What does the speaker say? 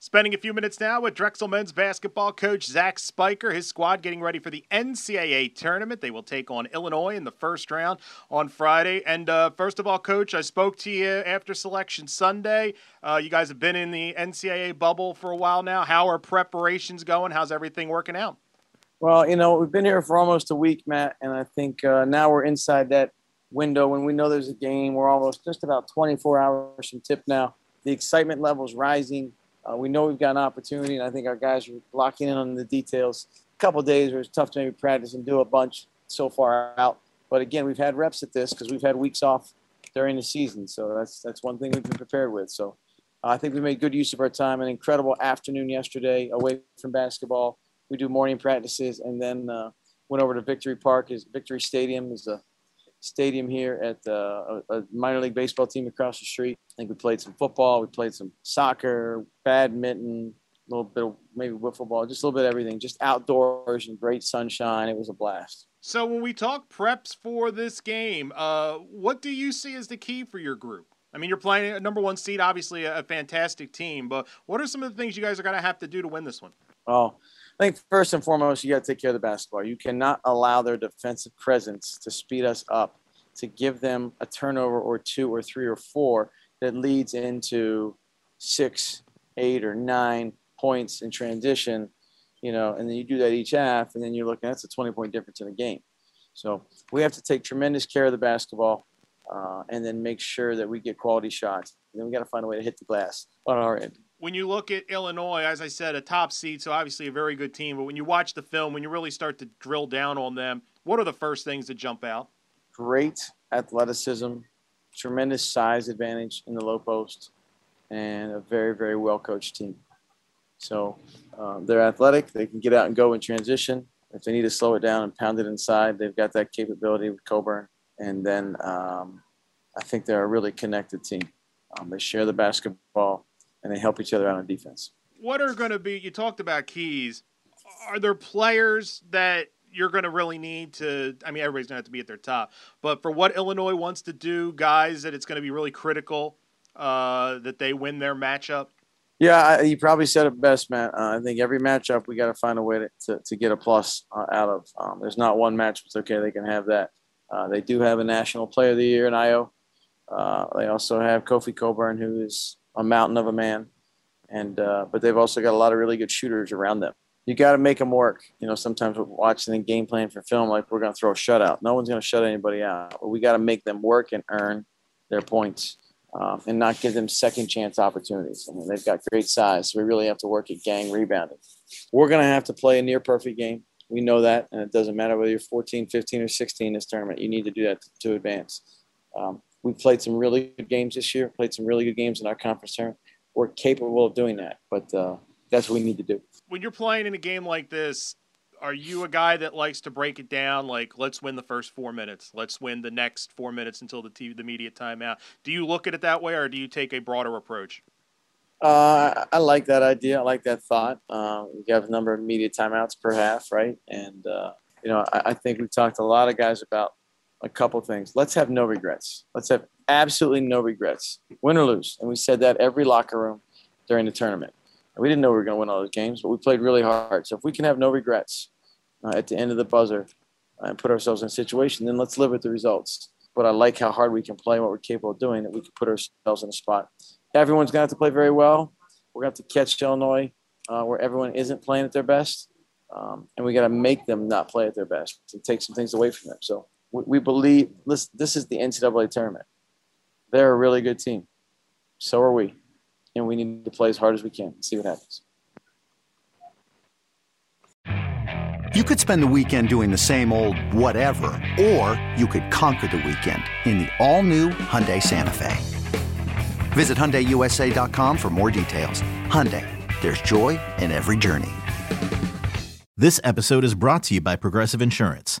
Spending a few minutes now with Drexel men's basketball coach Zach Spiker, his squad getting ready for the NCAA tournament. They will take on Illinois in the first round on Friday. And uh, first of all, coach, I spoke to you after selection Sunday. Uh, you guys have been in the NCAA bubble for a while now. How are preparations going? How's everything working out? Well, you know, we've been here for almost a week, Matt, and I think uh, now we're inside that window when we know there's a game. We're almost just about 24 hours from tip now. The excitement level is rising uh, we know we've got an opportunity, and I think our guys are locking in on the details. A couple days where it's tough to maybe practice and do a bunch so far out. But again, we've had reps at this because we've had weeks off during the season, so that's that's one thing we've been prepared with. So uh, I think we made good use of our time. An incredible afternoon yesterday away from basketball. We do morning practices and then uh, went over to Victory Park. Is Victory Stadium is a stadium here at uh, a, a minor league baseball team across the street. I think we played some football, we played some soccer, badminton, a little bit of maybe wiffle ball, just a little bit of everything, just outdoors and great sunshine. It was a blast. So when we talk preps for this game, uh, what do you see as the key for your group? I mean, you're playing a number one seed, obviously a fantastic team, but what are some of the things you guys are going to have to do to win this one? Oh, I think first and foremost, you got to take care of the basketball. You cannot allow their defensive presence to speed us up, to give them a turnover or two or three or four that leads into six, eight, or nine points in transition. You know, and then you do that each half, and then you're looking. That's a 20 point difference in a game. So we have to take tremendous care of the basketball, uh, and then make sure that we get quality shots. And then we got to find a way to hit the glass on our end when you look at Illinois, as I said, a top seed, so obviously a very good team. But when you watch the film, when you really start to drill down on them, what are the first things that jump out? Great athleticism, tremendous size advantage in the low post, and a very, very well coached team. So um, they're athletic. They can get out and go in transition. If they need to slow it down and pound it inside, they've got that capability with Cockburn. And then um, I think they're a really connected team. Um, they share the basketball and they help each other out on defense. What are going to be? You talked about keys. Are there players that you're going to really need to? I mean, everybody's going to have to be at their top, but for what Illinois wants to do, guys, that it's going to be really critical uh, that they win their matchup. Yeah, I, you probably said it best, Matt. Uh, I think every matchup we got to find a way to, to, to get a plus uh, out of. Um, there's not one match that's okay. They can have that. Uh, they do have a National Player of the Year in Ayo. Uh, they also have Kofi Cockburn, who is a mountain of a man, and uh, but they've also got a lot of really good shooters around them. You got to make them work. You know, sometimes we're watching a game plan for film like we're going to throw a shutout. No one's going to shut anybody out. But we got to make them work and earn their points, um, and not give them second chance opportunities. I mean, they've got great size, so we really have to work at gang rebounding. We're going to have to play a near perfect game. We know that, and it doesn't matter whether you're 14, 15, or 16 in this tournament. You need to do that to, to advance. Um, we played some really good games this year, played some really good games in our conference tournament. We're capable of doing that, but uh, that's what we need to do. When you're playing in a game like this, are you a guy that likes to break it down? Like, let's win the first four minutes. Let's win the next four minutes until the TV, the immediate timeout. Do you look at it that way, or do you take a broader approach? Uh, I like that idea. I like that thought. Uh, we have a number of media timeouts per half, right? And uh, you know, I, I, think we've talked to a lot of guys about a couple things. Let's have no regrets. Let's have absolutely no regrets, win or lose. And we said that every locker room during the tournament. And we didn't know we were going to win all those games, but we played really hard. So if we can have no regrets uh, at the end of the buzzer and put ourselves in a situation, then let's live with the results. But I like how hard we can play, what we're capable of doing, that we can put ourselves in a spot. Everyone's going to have to play very well. We're going to have to catch Illinois uh, where everyone isn't playing at their best. Um, and we got to make them not play at their best and take some things away from them. So we believe this, this is the NCAA tournament. They're a really good team. So are we. And we need to play as hard as we can and see what happens. You could spend the weekend doing the same old whatever, or you could conquer the weekend in the all new Hyundai Santa Fe. Visit HyundaiUSA.com for more details. Hyundai, there's joy in every journey. This episode is brought to you by Progressive Insurance.